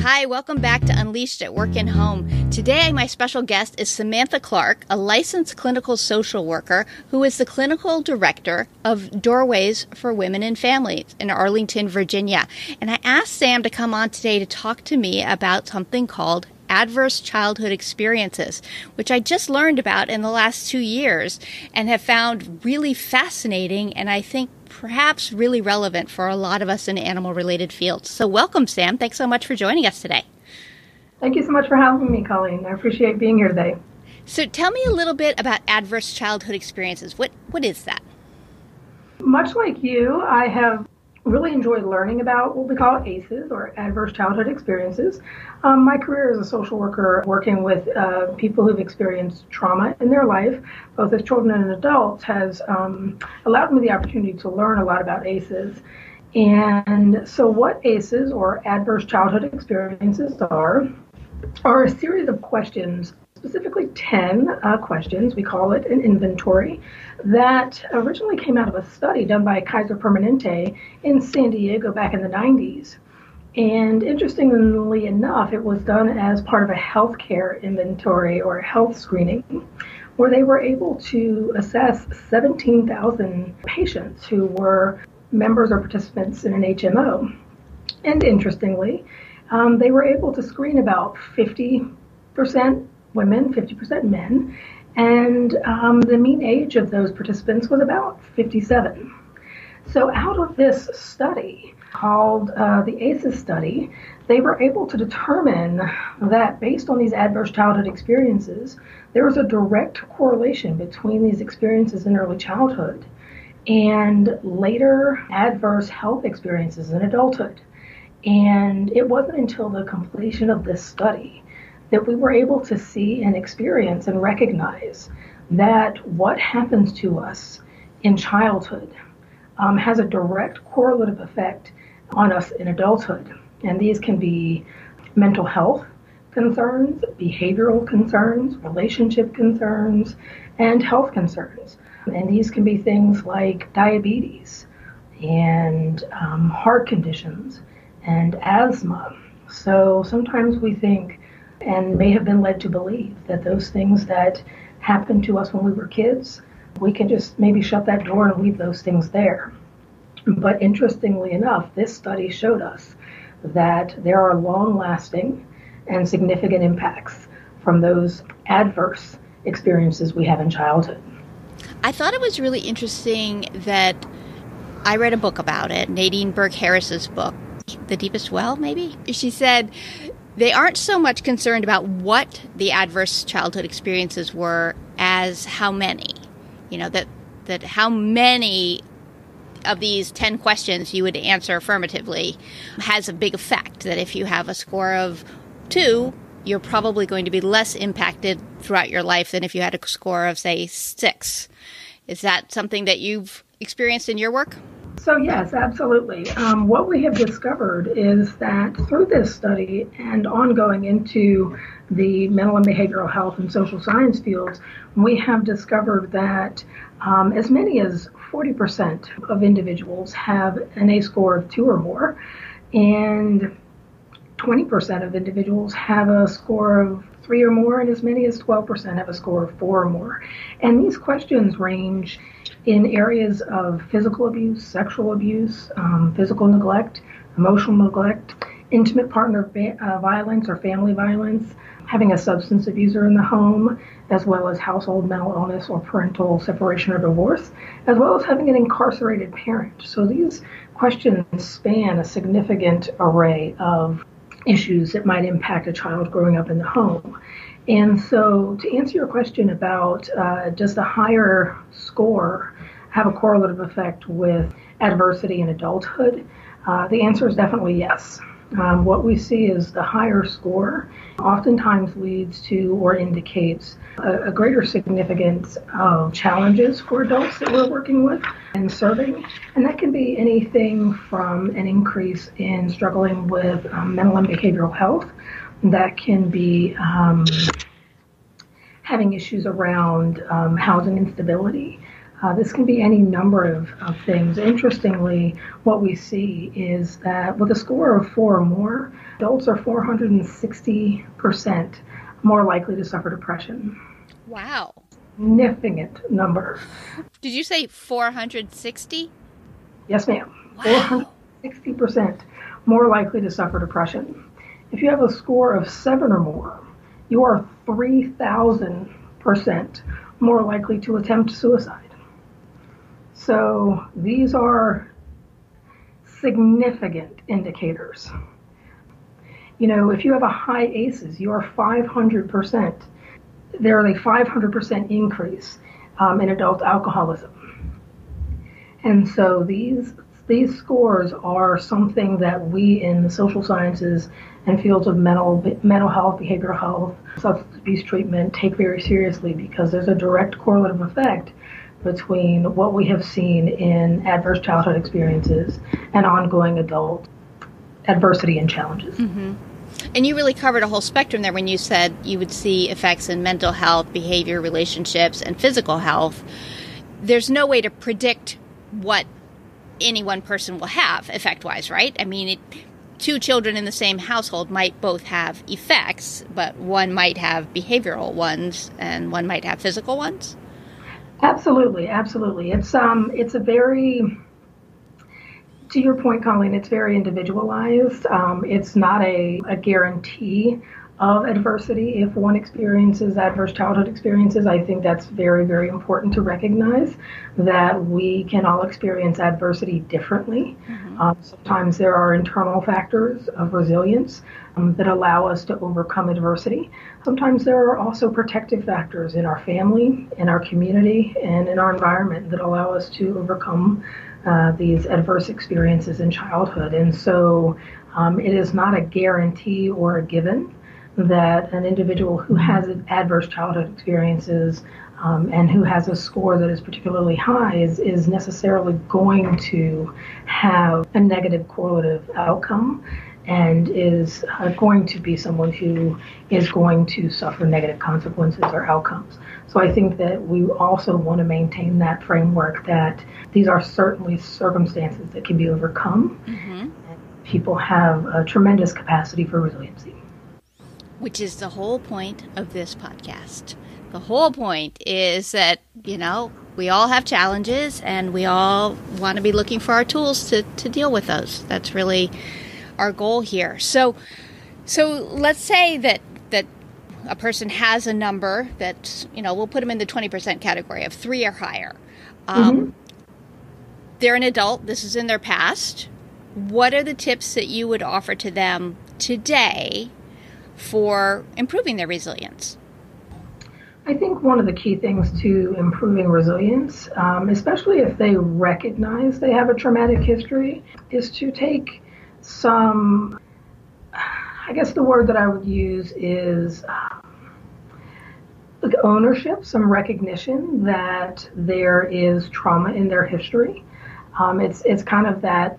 Mm. Hi, welcome back to Unleashed at Work and Home. Today, my special guest is Samantha Clark, a licensed clinical social worker who is the clinical director of Doorways for Women and Families in Arlington, Virginia. And I asked Sam to come on today to talk to me about something called adverse childhood experiences, which I just learned about in the last two years and have found really fascinating and I think perhaps really relevant for a lot of us in animal related fields. So, welcome, Sam. Thanks so much for joining us today. Thank you so much for having me, Colleen. I appreciate being here today. So, tell me a little bit about adverse childhood experiences. What what is that? Much like you, I have really enjoyed learning about what we call ACEs or adverse childhood experiences. Um, my career as a social worker, working with uh, people who've experienced trauma in their life, both as children and adults, has um, allowed me the opportunity to learn a lot about ACEs. And so, what ACEs or adverse childhood experiences are, are a series of questions specifically 10 uh, questions. We call it an inventory that originally came out of a study done by Kaiser Permanente in San Diego back in the 90s. And interestingly enough, it was done as part of a healthcare inventory or health screening where they were able to assess 17,000 patients who were members or participants in an HMO. And interestingly, um, they were able to screen about 50% women, 50% men, and um, the mean age of those participants was about 57. So, out of this study called uh, the ACEs study, they were able to determine that based on these adverse childhood experiences, there was a direct correlation between these experiences in early childhood and later adverse health experiences in adulthood. And it wasn't until the completion of this study that we were able to see and experience and recognize that what happens to us in childhood um, has a direct correlative effect on us in adulthood. And these can be mental health concerns, behavioral concerns, relationship concerns, and health concerns. And these can be things like diabetes and um, heart conditions and asthma. So sometimes we think and may have been led to believe that those things that happened to us when we were kids, we can just maybe shut that door and leave those things there. But interestingly enough, this study showed us that there are long lasting and significant impacts from those adverse experiences we have in childhood. I thought it was really interesting that I read a book about it, Nadine Burke Harris's book, The Deepest Well, maybe? She said they aren't so much concerned about what the adverse childhood experiences were as how many. You know, that that how many of these 10 questions you would answer affirmatively has a big effect. That if you have a score of two, you're probably going to be less impacted throughout your life than if you had a score of, say, six. Is that something that you've experienced in your work? So, yes, absolutely. Um, what we have discovered is that through this study and ongoing into the mental and behavioral health and social science fields, we have discovered that um, as many as 40% of individuals have an ACE score of two or more, and 20% of individuals have a score of three or more, and as many as 12% have a score of four or more. And these questions range in areas of physical abuse, sexual abuse, um, physical neglect, emotional neglect, intimate partner uh, violence or family violence, having a substance abuser in the home, as well as household mental illness or parental separation or divorce, as well as having an incarcerated parent. So these questions span a significant array of issues that might impact a child growing up in the home. And so, to answer your question about uh, does the higher score have a correlative effect with adversity in adulthood, uh, the answer is definitely yes. Um, what we see is the higher score oftentimes leads to or indicates a, a, greater significance of challenges for adults that we're working with and serving. And that can be anything from an increase in struggling with um, mental and behavioral health that can be um, having issues around um, housing instability, Uh, this can be any number of, of things. Interestingly, what we see is that with a score of four or more, adults are 460% more likely to suffer depression. Wow. Significant number. Did you say 460? Yes, ma'am. Wow. 460% more likely to suffer depression. If you have a score of seven or more, you are 3,000% more likely to attempt suicide. So these are significant indicators. You know, if you have a high ACEs, you are 500%. There is a 500% increase um, in adult alcoholism. And so these these scores are something that we in the social sciences and fields of mental mental health, behavioral health, substance abuse treatment take very seriously because there's a direct correlative effect between what we have seen in adverse childhood experiences and ongoing adult adversity and challenges. Mm-hmm. And you really covered a whole spectrum there when you said you would see effects in mental health, behavior, relationships, and physical health. There's no way to predict what any one person will have effect wise, right? I mean, it, two children in the same household might both have effects, but one might have behavioral ones and one might have physical ones. Absolutely, absolutely. It's um, it's a very to your point, Colleen, it's very individualized. Um, it's not a, a guarantee of adversity. If one experiences adverse childhood experiences, I think that's very, very important to recognize that we can all experience adversity differently. Mm-hmm. Um, sometimes there are internal factors of resilience um, that allow us to overcome adversity. Sometimes there are also protective factors in our family, in our community, and in our environment that allow us to overcome uh, these adverse experiences in childhood. And so um, it is not a guarantee or a given that an individual who has adverse childhood experiences um, and who has a score that is particularly high is, is necessarily going to have a negative correlative outcome and is uh, going to be someone who is going to suffer negative consequences or outcomes. So I think that we also want to maintain that framework that these are certainly circumstances that can be overcome. Mm-hmm. people have a tremendous capacity for resiliency which is the whole point of this podcast. The whole point is that, you know, we all have challenges and we all want to be looking for our tools to, to deal with those. That's really our goal here. So so let's say that that a person has a number that, you know, we'll put them in the 20% category of 3 or higher. Um, mm-hmm. They're an adult, this is in their past. What are the tips that you would offer to them today for improving their resilience? I think one of the key things to improving resilience, um, especially if they recognize they have a traumatic history, is to take some, I guess the word that I would use is um, ownership, some recognition that there is trauma in their history. Um, it's it's kind of that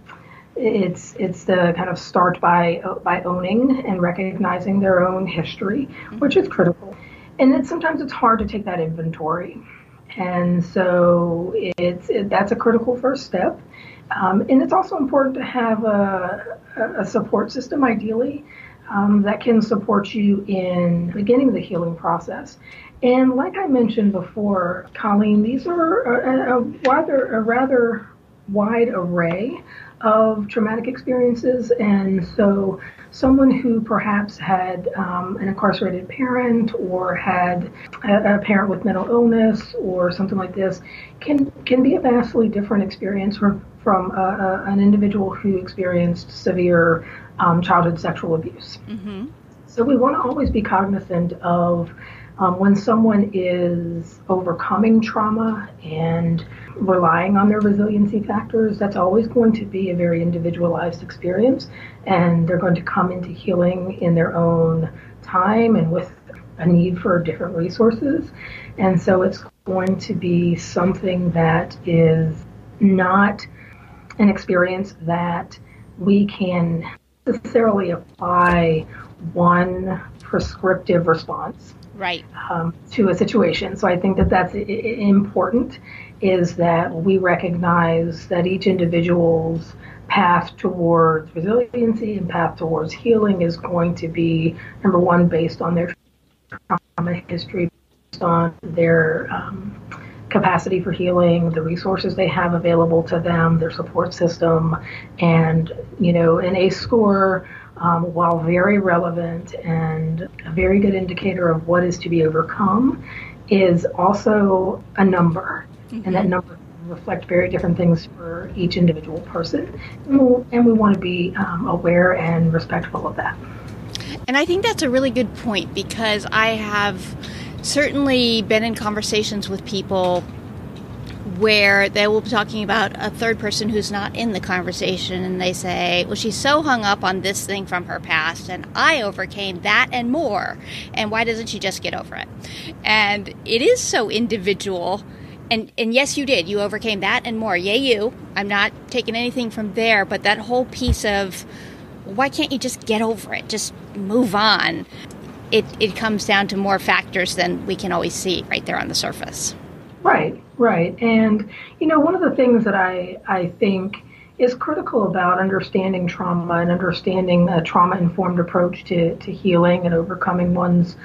it's it's the kind of start by by owning and recognizing their own history, which is critical. And sometimes it's hard to take that inventory, and so it's it, that's a critical first step. Um, and it's also important to have a, a support system, ideally, um, that can support you in beginning the healing process. And like I mentioned before, Colleen, these are a, a rather a rather wide array of traumatic experiences. And so, someone who perhaps had um, an incarcerated parent or had a, a, parent with mental illness or something like this can can be a vastly different experience from, from a, a, an individual who experienced severe um, childhood sexual abuse. Mm-hmm. So, we want to always be cognizant of um, when someone is overcoming trauma and relying on their resiliency factors, that's always going to be a very individualized experience, and they're going to come into healing in their own time and with a need for different resources. And so it's going to be something that is not an experience that we can necessarily apply one prescriptive response right um, to a situation. So I think that that's important. is that we recognize that each individual's path towards resiliency and path towards healing is going to be number one based on their trauma history, based on their um, capacity for healing, the resources they have available to them, their support system, and you know, an ACE score. Um, while very relevant and a very good indicator of what is to be overcome, is also a number, mm-hmm. and that number reflect very different things for each individual person, and, we'll, and we want to be um, aware and respectful of that. And I think that's a really good point because I have certainly been in conversations with people where they will be talking about a third person who's not in the conversation and they say, Well, she's so hung up on this thing from her past and I overcame that and more. And why doesn't she just get over it? And it is so individual and and yes, you did. You overcame that and more. Yay, you! I'm not taking anything from there, but that whole piece of why can't you just get over it? Just move on. It it comes down to more factors than we can always see right there on the surface. Right, right. And you know, one of the things that I I think is critical about understanding trauma and understanding a trauma informed approach to, to healing and overcoming one's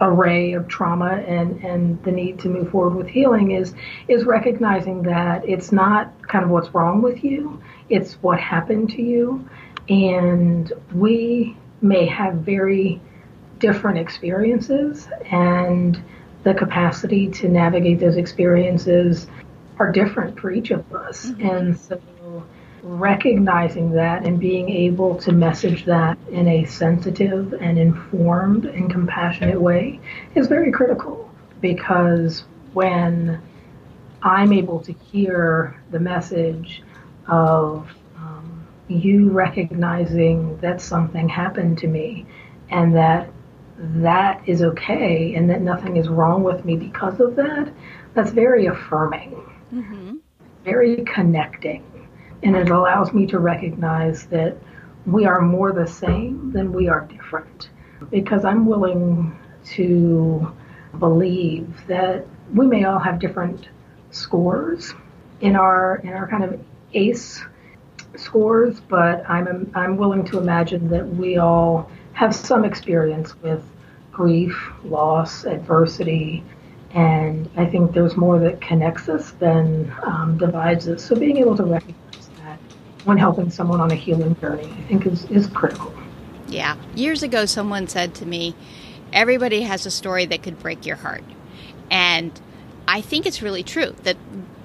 array of trauma and, and the need to move forward with healing is is recognizing that it's not kind of what's wrong with you, it's what happened to you. And we may have very different experiences and the capacity to navigate those experiences are different for each of us. Mm-hmm. And so recognizing that and being able to message that in a sensitive and informed and compassionate way is very critical because when I'm able to hear the message of um, you recognizing that something happened to me and that that is okay and that nothing is wrong with me because of that, that's very affirming, mm-hmm. very connecting and it allows me to recognize that we are more the same than we are different because I'm willing to believe that we may all have different scores in our in our kind of ACE scores, but I'm I'm willing to imagine that we all have some experience with grief, loss, adversity, and I think there's more that connects us than um, divides us. So being able to recognize that when helping someone on a healing journey, I think is, is critical. Yeah. Years ago, someone said to me, everybody has a story that could break your heart. And I think it's really true that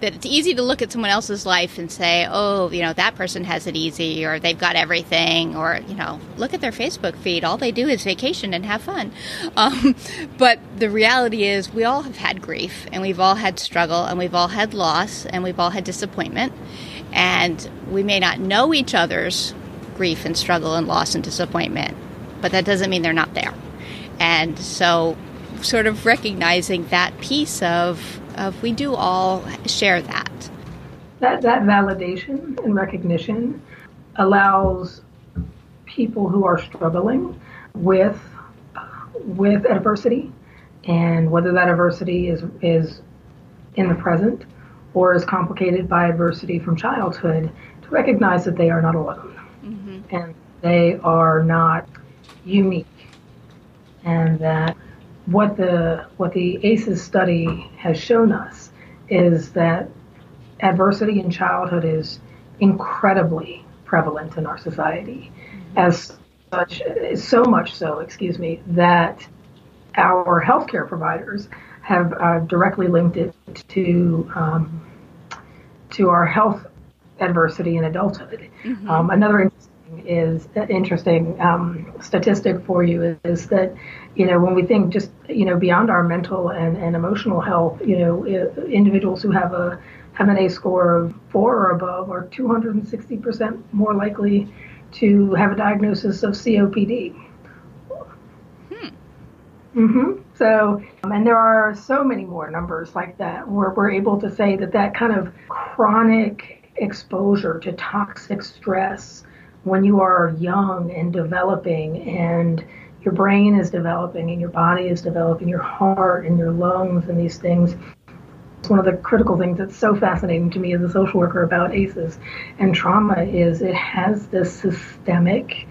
that it's easy to look at someone else's life and say, "Oh, you know, that person has it easy or they've got everything," or you know, look at their Facebook feed. All they do is vacation and have fun. Um, but the reality is, we all have had grief, and we've all had struggle, and we've all had loss, and we've all had disappointment, and we may not know each other's grief and struggle and loss and disappointment, but that doesn't mean they're not there. And so, sort of recognizing that piece of, of we do all share that. That, that validation and recognition allows people who are struggling with with adversity and whether that adversity is is in the present or is complicated by adversity from childhood to recognize that they are not alone mm-hmm. and they are not unique and that what the what the ACEs study has shown us is that adversity in childhood is incredibly prevalent in our society as such so much so excuse me that our healthcare providers have uh, directly linked it to um, to our health adversity in adulthood. Mm-hmm. Um, another interesting is uh, interesting um, statistic for you is, that you know when we think just you know beyond our mental and, and emotional health, you know individuals who have a have an ACE score of four or above are 260 percent more likely to have a diagnosis of COPD. Hmm. Mm-hmm. So, um, and there are so many more numbers like that where we're able to say that that kind of chronic exposure to toxic stress when you are young and developing and your brain is developing and your body is developing, your heart and your lungs and these things It's one of the critical things that's so fascinating to me as a social worker about ACEs and trauma is it has this systemic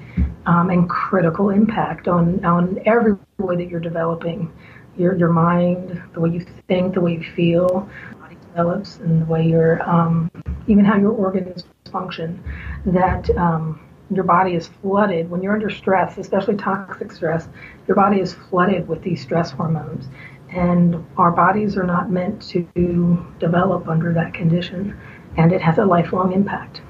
um, and critical impact on, on every way that you're developing. Your, your mind, the way you think, the way you feel, body develops, and the way your um, even how your organs function. That um, your body is flooded when you're under stress, especially toxic stress. Your body is flooded with these stress hormones, and our bodies are not meant to develop under that condition, and it has a lifelong impact.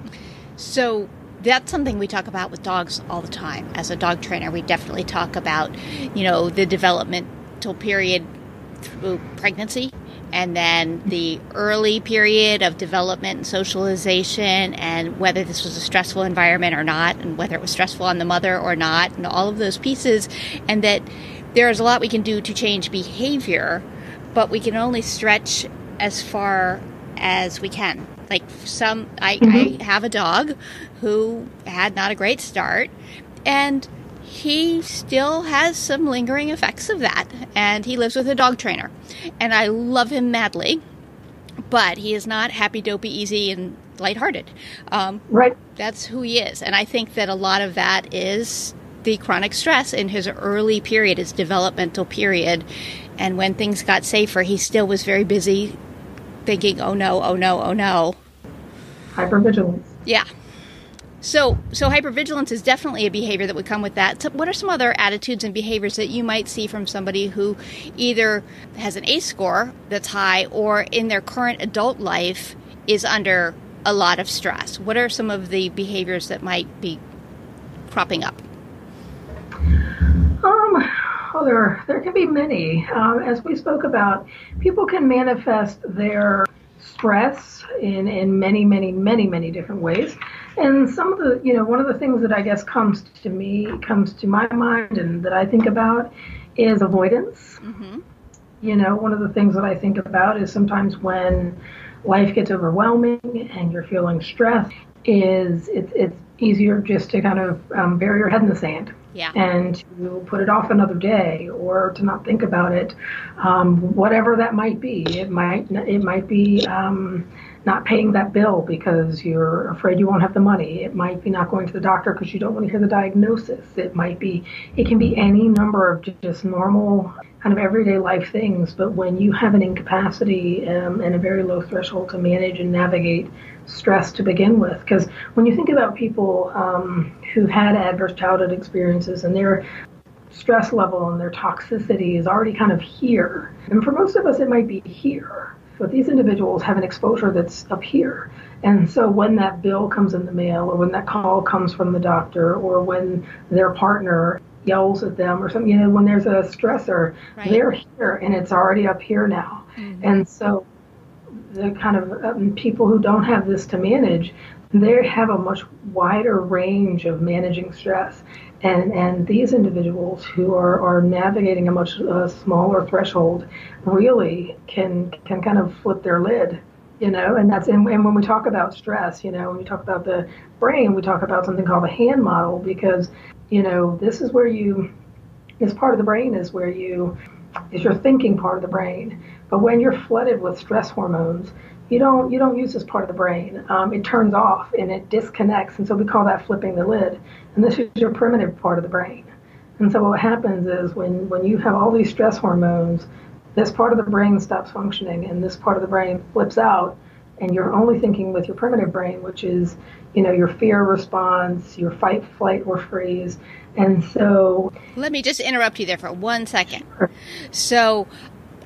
So that's something we talk about with dogs all the time. As a dog trainer, we definitely talk about, you know, the developmental period through pregnancy and then the early period of development and socialization and whether this was a stressful environment or not and whether it was stressful on the mother or not and all of those pieces and that there's a lot we can do to change behavior but we can only stretch as far as we can like some I, mm-hmm. I have a dog who had not a great start and he still has some lingering effects of that and he lives with a dog trainer. And i love him madly but he is not happy dopey easy and lighthearted. Um, right. that's who he is. And i think that a lot of that is the chronic stress in his early period his developmental period. And when things got safer he still was very busy thinking oh no oh no oh no. Hypervigilance. Yeah so, so hypervigilance is definitely a behavior that would come with that. So what are some other attitudes and behaviors that you might see from somebody who either has an ACE score that's high or in their current adult life is under a lot of stress? What are some of the behaviors that might be cropping up? Um, well, there, there can be many. Um, as we spoke about, people can manifest their stress in, in many, many, many, many different ways. And some of the, you know, one of the things that I guess comes to me, comes to my mind, and that I think about is avoidance. Mm-hmm. You know, one of the things that I think about is sometimes when life gets overwhelming and you're feeling stressed, is it's it's easier just to kind of um, bury your head in the sand yeah. and to put it off another day or to not think about it, um, whatever that might be. It might it might be um, not paying that bill because you're afraid you won't have the money. It might be not going to the doctor because you don't want to hear the diagnosis. It might be it can be any number of just normal kind of everyday life things. But when you have an incapacity um, and a very low threshold to manage and navigate stress to begin with. Because when you think about people um, who had adverse childhood experiences and their stress level and their toxicity is already kind of here, and for most of us, it might be here. But these individuals have an exposure that's up here. And so when that bill comes in the mail, or when that call comes from the doctor, or when their partner yells at them or something, you know, when there's a stressor, right. they're here and it's already up here now. Mm-hmm. And so the kind of um, people who don't have this to manage, they have a much wider range of managing stress. And, and these individuals who are, are navigating a much uh, smaller threshold really can can kind of flip their lid you know and that's and, and when we talk about stress you know when we talk about the brain we talk about something called the hand model because you know this is where you this part of the brain is where you is your thinking part of the brain but when you're flooded with stress hormones, you don't you don't use this part of the brain. Um, it turns off and it disconnects, and so we call that flipping the lid. And this is your primitive part of the brain. And so what happens is when when you have all these stress hormones, this part of the brain stops functioning, and this part of the brain flips out, and you're only thinking with your primitive brain, which is you know your fear response, your fight, flight, or freeze. And so, let me just interrupt you there for one second. So,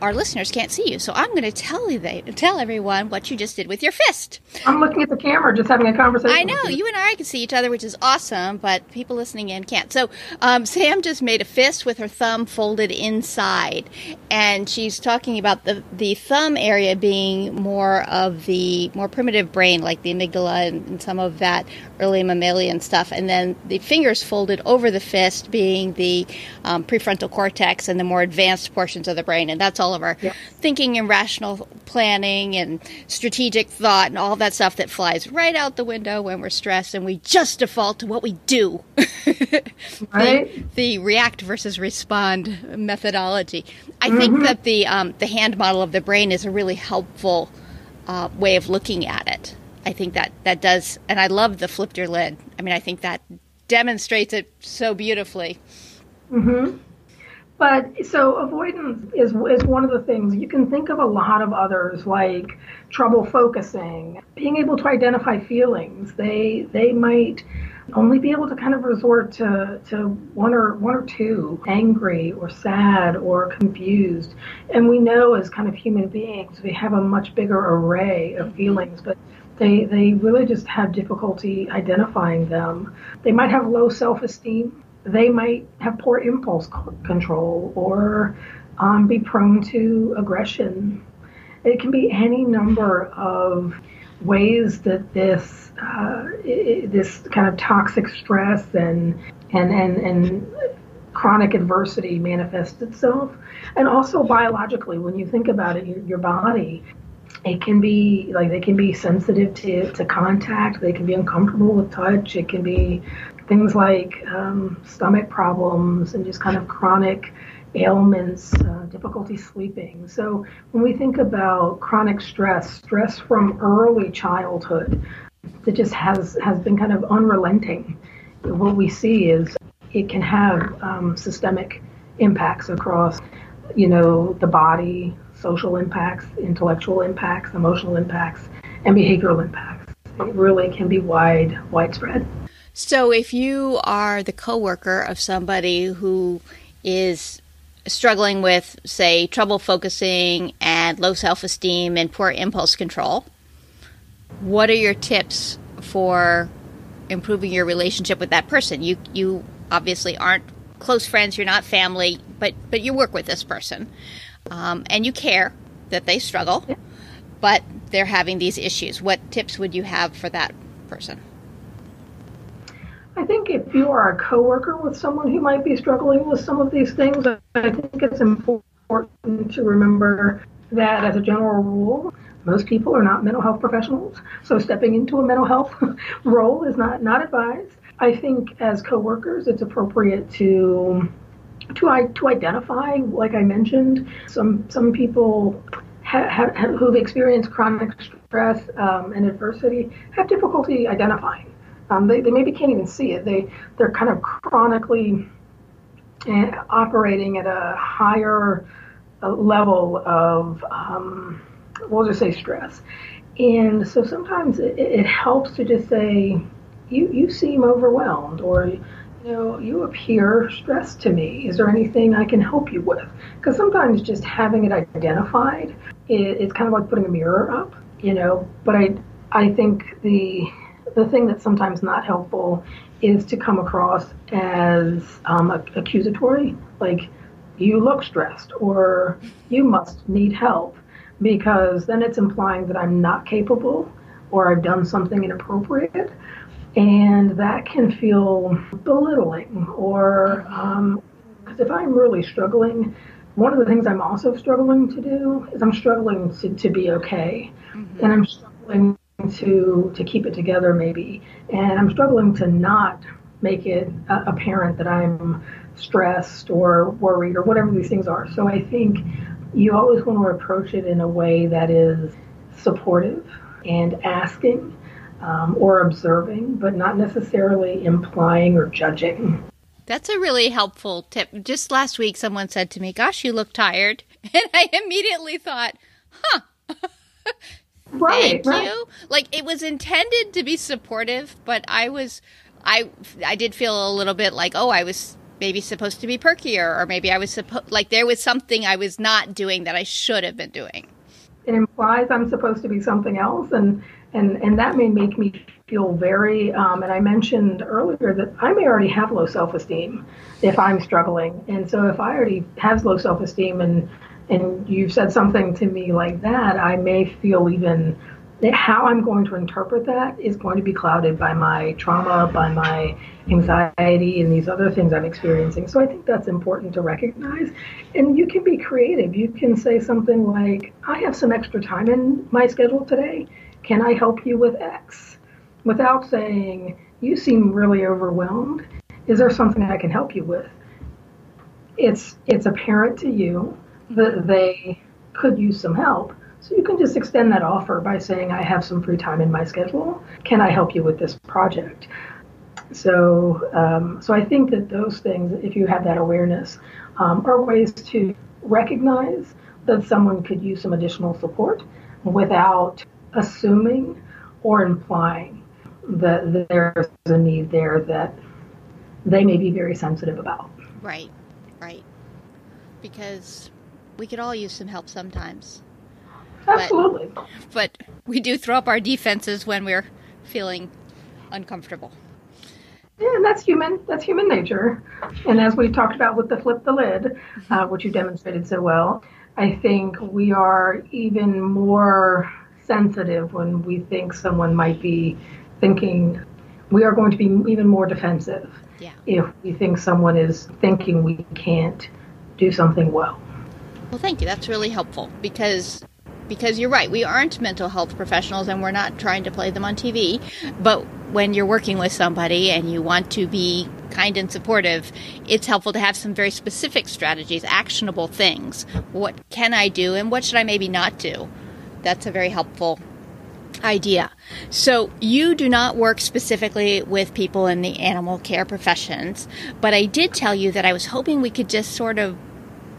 our listeners can't see you, so I'm going to tell you they, tell everyone what you just did with your fist. I'm looking at the camera, just having a conversation. I know you. you. and I can see each other, which is awesome, but people listening in can't. So um, Sam just made a fist with her thumb folded inside, and she's talking about the the thumb area being more of the more primitive brain, like the amygdala and, and some of that early mammalian stuff, and then the fingers folded over the fist being the um, prefrontal cortex and the more advanced portions of the brain, and that's all of our yes. thinking and rational planning and strategic thought and all that stuff that flies right out the window when we're stressed and we just default to what we do. right? The, the, react versus respond methodology. I mm-hmm. think that the um, the hand model of the brain is a really helpful uh, way of looking at it. I think that that does, and I love the flipped your lid. I mean, I think that demonstrates it so beautifully. Mm-hmm. But so avoidance is is one of the things. You can think of a lot of others like trouble focusing, being able to identify feelings. They they might only be able to kind of resort to, to one or one or two angry or sad or confused. And we know as kind of human beings we have a much bigger array of feelings but they they really just have difficulty identifying them. They might have low self-esteem they might have poor impulse control or um, be prone to aggression. It can be any number of ways that this uh, this kind of toxic stress and and and and chronic adversity manifests itself, and also biologically, when you think about it, your, your body it can be like they can be sensitive to, to contact. They can be uncomfortable with touch. It can be things like um, stomach problems and just kind of chronic ailments, uh, difficulty sleeping. So when we think about chronic stress, stress from early childhood that just has, has been kind of unrelenting, what we see is it can have um, systemic impacts across, you know, the body, social impacts, intellectual impacts, emotional impacts, and behavioral impacts. It really can be wide, widespread. So if you are the coworker of somebody who is struggling with, say, trouble focusing and low self esteem and poor impulse control, what are your tips for improving your relationship with that person? You you obviously aren't close friends, you're not family, but but you work with this person, um, and you care that they struggle, yeah. but they're having these issues. What tips would you have for that person? I think if you are a coworker with someone who might be struggling with some of these things, I think it's important to remember that as a general rule, most people are not mental health professionals, so stepping into a mental health role is not not advised. I think as coworkers, it's appropriate to to to identify, like I mentioned, some some people who've experienced chronic stress um, and adversity have difficulty identifying um, they, they maybe can't even see it. They they're kind of chronically uh, operating at a higher uh, level of um, we'll just say stress. And so sometimes it, it helps to just say, you you seem overwhelmed, or you know, you appear stressed to me. Is there anything I can help you with? Because sometimes just having it identified, it, it's kind of like putting a mirror up, you know. But I I think the the thing that's sometimes not helpful is to come across as um, accusatory, like you look stressed or you must need help, because then it's implying that I'm not capable or I've done something inappropriate. And that can feel belittling, or because um, if I'm really struggling, one of the things I'm also struggling to do is I'm struggling to, to be okay. Mm-hmm. And I'm struggling to to keep it together maybe. And i'm struggling to not make it uh, apparent that i'm stressed or worried or whatever these things are. So i think you always want to approach it in a way that is supportive and asking um, or observing but not necessarily implying or judging. That's a really helpful tip. Just last week someone said to me gosh you look tired. And i immediately thought huh Right, Thank right. you. Like it was intended to be supportive, but I was, I, I did feel a little bit like, oh, I was maybe supposed to be perkier, or maybe I was supposed, like there was something I was not doing that I should have been doing. It implies I'm supposed to be something else, and and and that may make me feel very. Um, and I mentioned earlier that I may already have low self-esteem if I'm struggling, and so if I already have low self-esteem and and you've said something to me like that, I may feel even that how I'm going to interpret that is going to be clouded by my trauma, by my anxiety, and these other things I'm experiencing. So I think that's important to recognize. And you can be creative. You can say something like, I have some extra time in my schedule today. Can I help you with X? Without saying, you seem really overwhelmed. is there something I can help you with? It's it's apparent to you that they could use some help. So you can just extend that offer by saying, I have some free time in my schedule. Can I help you with this project? So, um, so I think that those things, if you have that awareness, um, are ways to recognize that someone could use some additional support without assuming or implying that there's a need there that they may be very sensitive about. Right, right. Because we could all use some help sometimes. Absolutely. But, but we do throw up our defenses when we're feeling uncomfortable. Yeah, and that's human. That's human nature. And as we talked about with the flip the lid, uh, which you demonstrated so well, I think we are even more sensitive when we think someone might be thinking. We are going to be even more defensive yeah. if we think someone is thinking we can't do something well. Well, thank you. That's really helpful because because you're right. We aren't mental health professionals and we're not trying to play them on TV. But when you're working with somebody and you want to be kind and supportive, it's helpful to have some very specific strategies, actionable things. What can I do and what should I maybe not do? That's a very helpful idea. So, you do not work specifically with people in the animal care professions, but I did tell you that I was hoping we could just sort of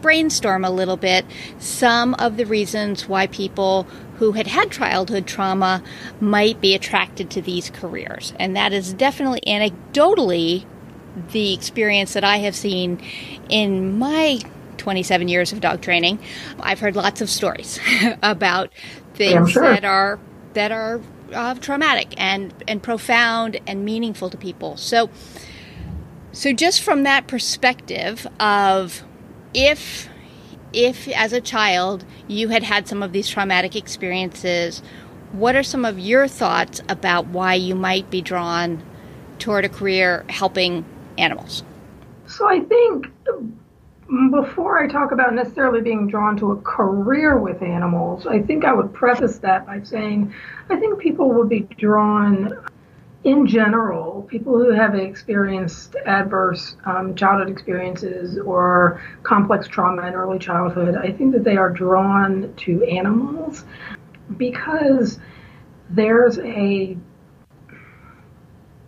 brainstorm a little bit some of the reasons why people who had had childhood trauma might be attracted to these careers. And that is definitely anecdotally the experience that I have seen in my 27 years of dog training. I've heard lots of stories about things sure. that are that are uh, traumatic and and profound and meaningful to people. So so just from that perspective of if if as a child you had had some of these traumatic experiences, what are some of your thoughts about why you might be drawn toward a career helping animals? So I think um, before I talk about necessarily being drawn to a career with animals, I think I would preface that by saying I think people would be drawn in general, people who have experienced adverse um, childhood experiences or complex trauma in early childhood, I think that they are drawn to animals because there's a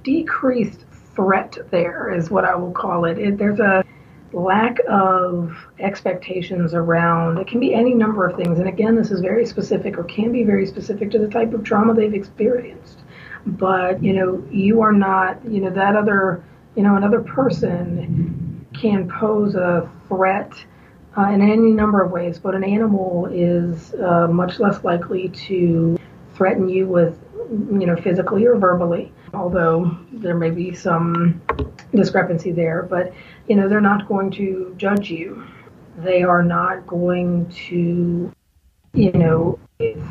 decreased threat there, is what I will call it. it there's a lack of expectations around it can be any number of things and again this is very specific or can be very specific to the type of trauma they've experienced but you know you are not you know that other you know another person can pose a threat uh, in any number of ways but an animal is uh, much less likely to threaten you with you know physically or verbally. Although there may be some discrepancy there but you know they're not going to judge you. They are not going to you know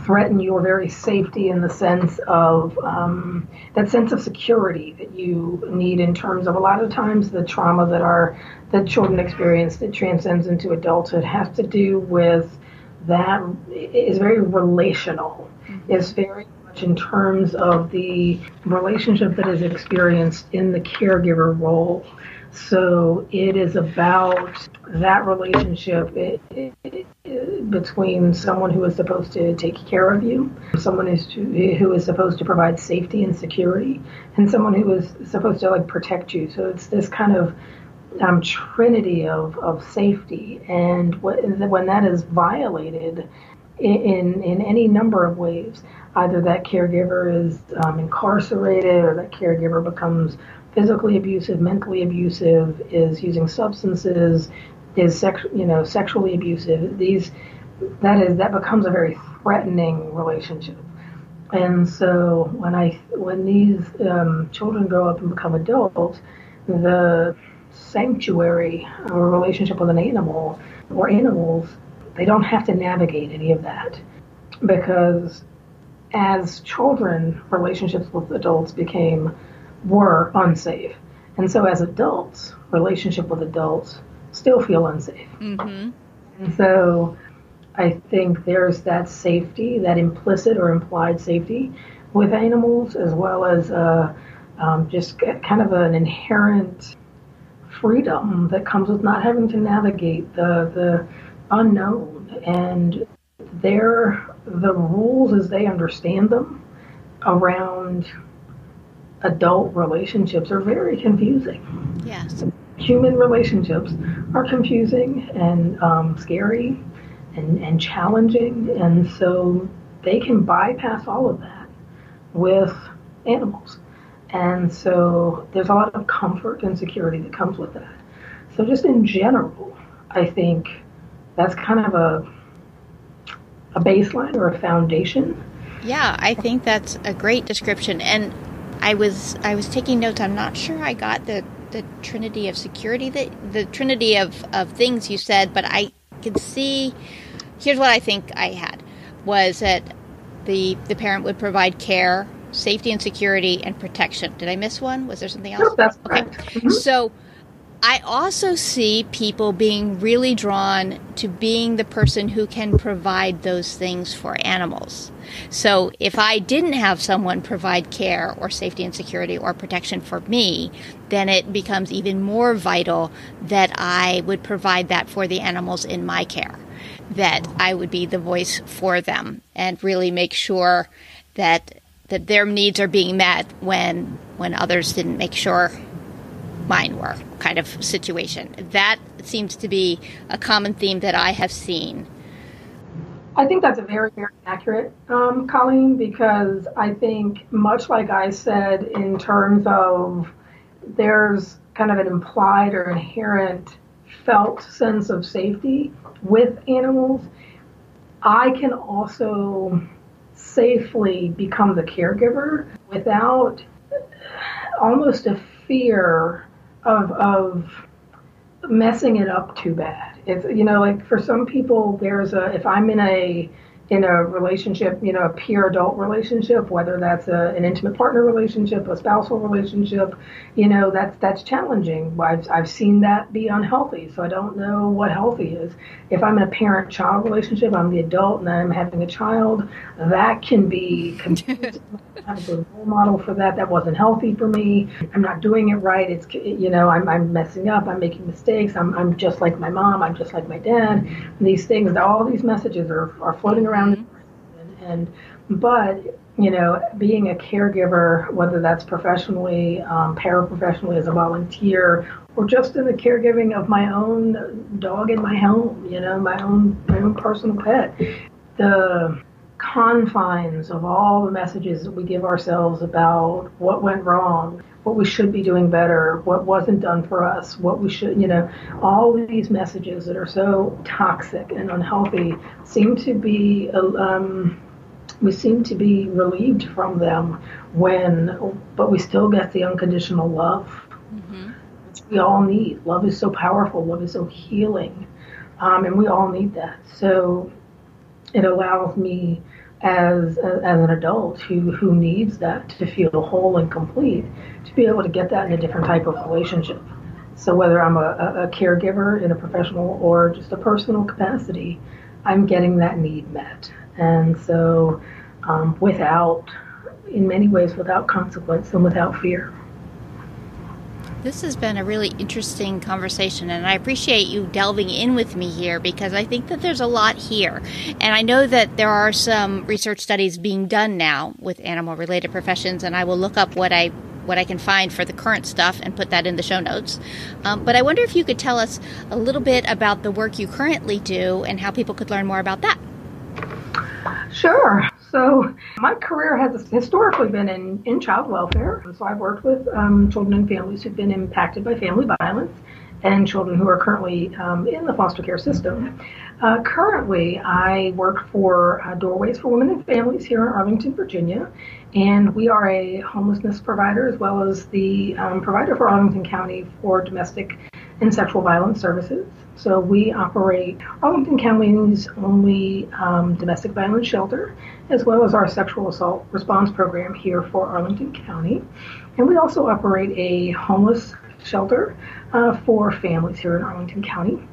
threaten your very safety in the sense of um, that sense of security that you need in terms of a lot of times the trauma that our that children experience that transcends into adulthood has to do with that is very relational mm-hmm. is very much in terms of the relationship that is experienced in the caregiver role so it is about that relationship it, it, it, between someone who is supposed to take care of you, someone is to, who is supposed to provide safety and security, and someone who is supposed to like protect you. So it's this kind of um, trinity of, of safety, and when that is violated in in any number of ways, either that caregiver is um, incarcerated or that caregiver becomes physically abusive, mentally abusive, is using substances, is sex, you know, sexually abusive. These that is that becomes a very threatening relationship. And so when I when these um, children grow up and become adults, the sanctuary or relationship with an animal or animals, they don't have to navigate any of that because as children, relationships with adults became were unsafe. And so as adults, relationship with adults still feel unsafe. Mm-hmm. And so I think there's that safety, that implicit or implied safety with animals, as well as uh, um, just kind of an inherent freedom that comes with not having to navigate the the unknown and their the rules as they understand them around adult relationships are very confusing. Yes. Human relationships are confusing and um, scary and, and challenging, and so they can bypass all of that with animals. And so there's a lot of comfort and security that comes with that. So, just in general, I think that's kind of a, a baseline or a foundation. Yeah, I think that's a great description. And I was I was taking notes. I'm not sure I got the the trinity of security that the trinity of of things you said, but I can see. Here's what I think I had was that the the parent would provide care, safety and security, and protection. Did I miss one? Was there something else? No, that's okay. Mm-hmm. So. I also see people being really drawn to being the person who can provide those things for animals. So if I didn't have someone provide care or safety and security or protection for me, then it becomes even more vital that I would provide that for the animals in my care, that I would be the voice for them and really make sure that that their needs are being met when when others didn't make sure mine were kind of situation. That seems to be a common theme that I have seen. I think that's a very, very accurate, um, Colleen, because I think, much like I said, in terms of there's kind of an implied or inherent felt sense of safety with animals, I can also safely become the caregiver without almost a fear of of messing it up too bad. It's you know like for some people there's a if I'm in a in a relationship, you know, a peer adult relationship, whether that's a, an intimate partner relationship, a spousal relationship, you know, that's that's challenging. I've I've seen that be unhealthy, so I don't know what healthy is. If I'm in a parent-child relationship, I'm the adult and I'm having a child, that can be. I'm a role model for that. That wasn't healthy for me. I'm not doing it right. It's you know, I'm I'm messing up. I'm making mistakes. I'm I'm just like my mom. I'm just like my dad. And these things, all these messages are are floating around around mm-hmm. and, and but you know being a caregiver whether that's professionally um, paraprofessionally as a volunteer or just in the caregiving of my own dog in my home you know my own my own personal pet the confines of all the messages that we give ourselves about what went wrong what we should be doing better, what wasn't done for us, what we should, you know, all these messages that are so toxic and unhealthy seem to be, um, we seem to be relieved from them when, but we still get the unconditional love, mm-hmm. which we all need. Love is so powerful, love is so healing, um, and we all need that. So it allows me as as an adult who who needs that to feel whole and complete to be able to get that in a different type of relationship. So whether i'm a, a caregiver in a professional or just a personal capacity i'm getting that need met. And so um, without in many ways without consequence and without fear this has been a really interesting conversation, and I appreciate you delving in with me here because I think that there's a lot here. And I know that there are some research studies being done now with animal related professions, and I will look up what I what I can find for the current stuff and put that in the show notes. Um, but I wonder if you could tell us a little bit about the work you currently do and how people could learn more about that. Sure. So my career has historically been in, in child welfare. So I've worked with um, children and families who've been impacted by family violence and children who are currently um, in the foster care system. Uh, currently, I work for uh, Doorways for Women and Families here in Arlington, Virginia, and we are a homelessness provider as well as the um, provider for Arlington County for domestic and sexual violence services. So we operate Arlington County's only um, domestic violence shelter, as well as our sexual assault response program here for Arlington County. And we also operate a homeless shelter uh, for families here in Arlington County.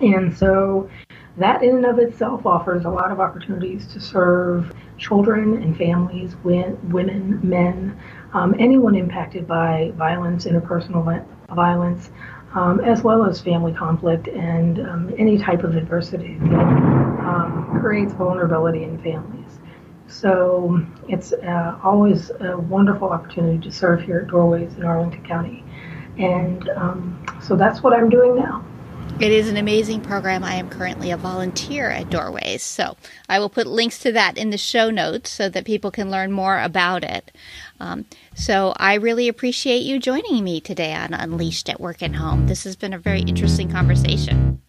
And so that in and of itself offers a lot of opportunities to serve children and families, women, men, um, anyone impacted by violence, interpersonal violence, um, as well as family conflict and um, any type of adversity that um, creates vulnerability in families. So it's uh, always a wonderful opportunity to serve here at Doorways in Arlington County. And um, so that's what I'm doing now. It is an amazing program. I am currently a volunteer at Doorways. So I will put links to that in the show notes so that people can learn more about it. Um, so I really appreciate you joining me today on Unleashed at Work and Home. This has been a very interesting conversation.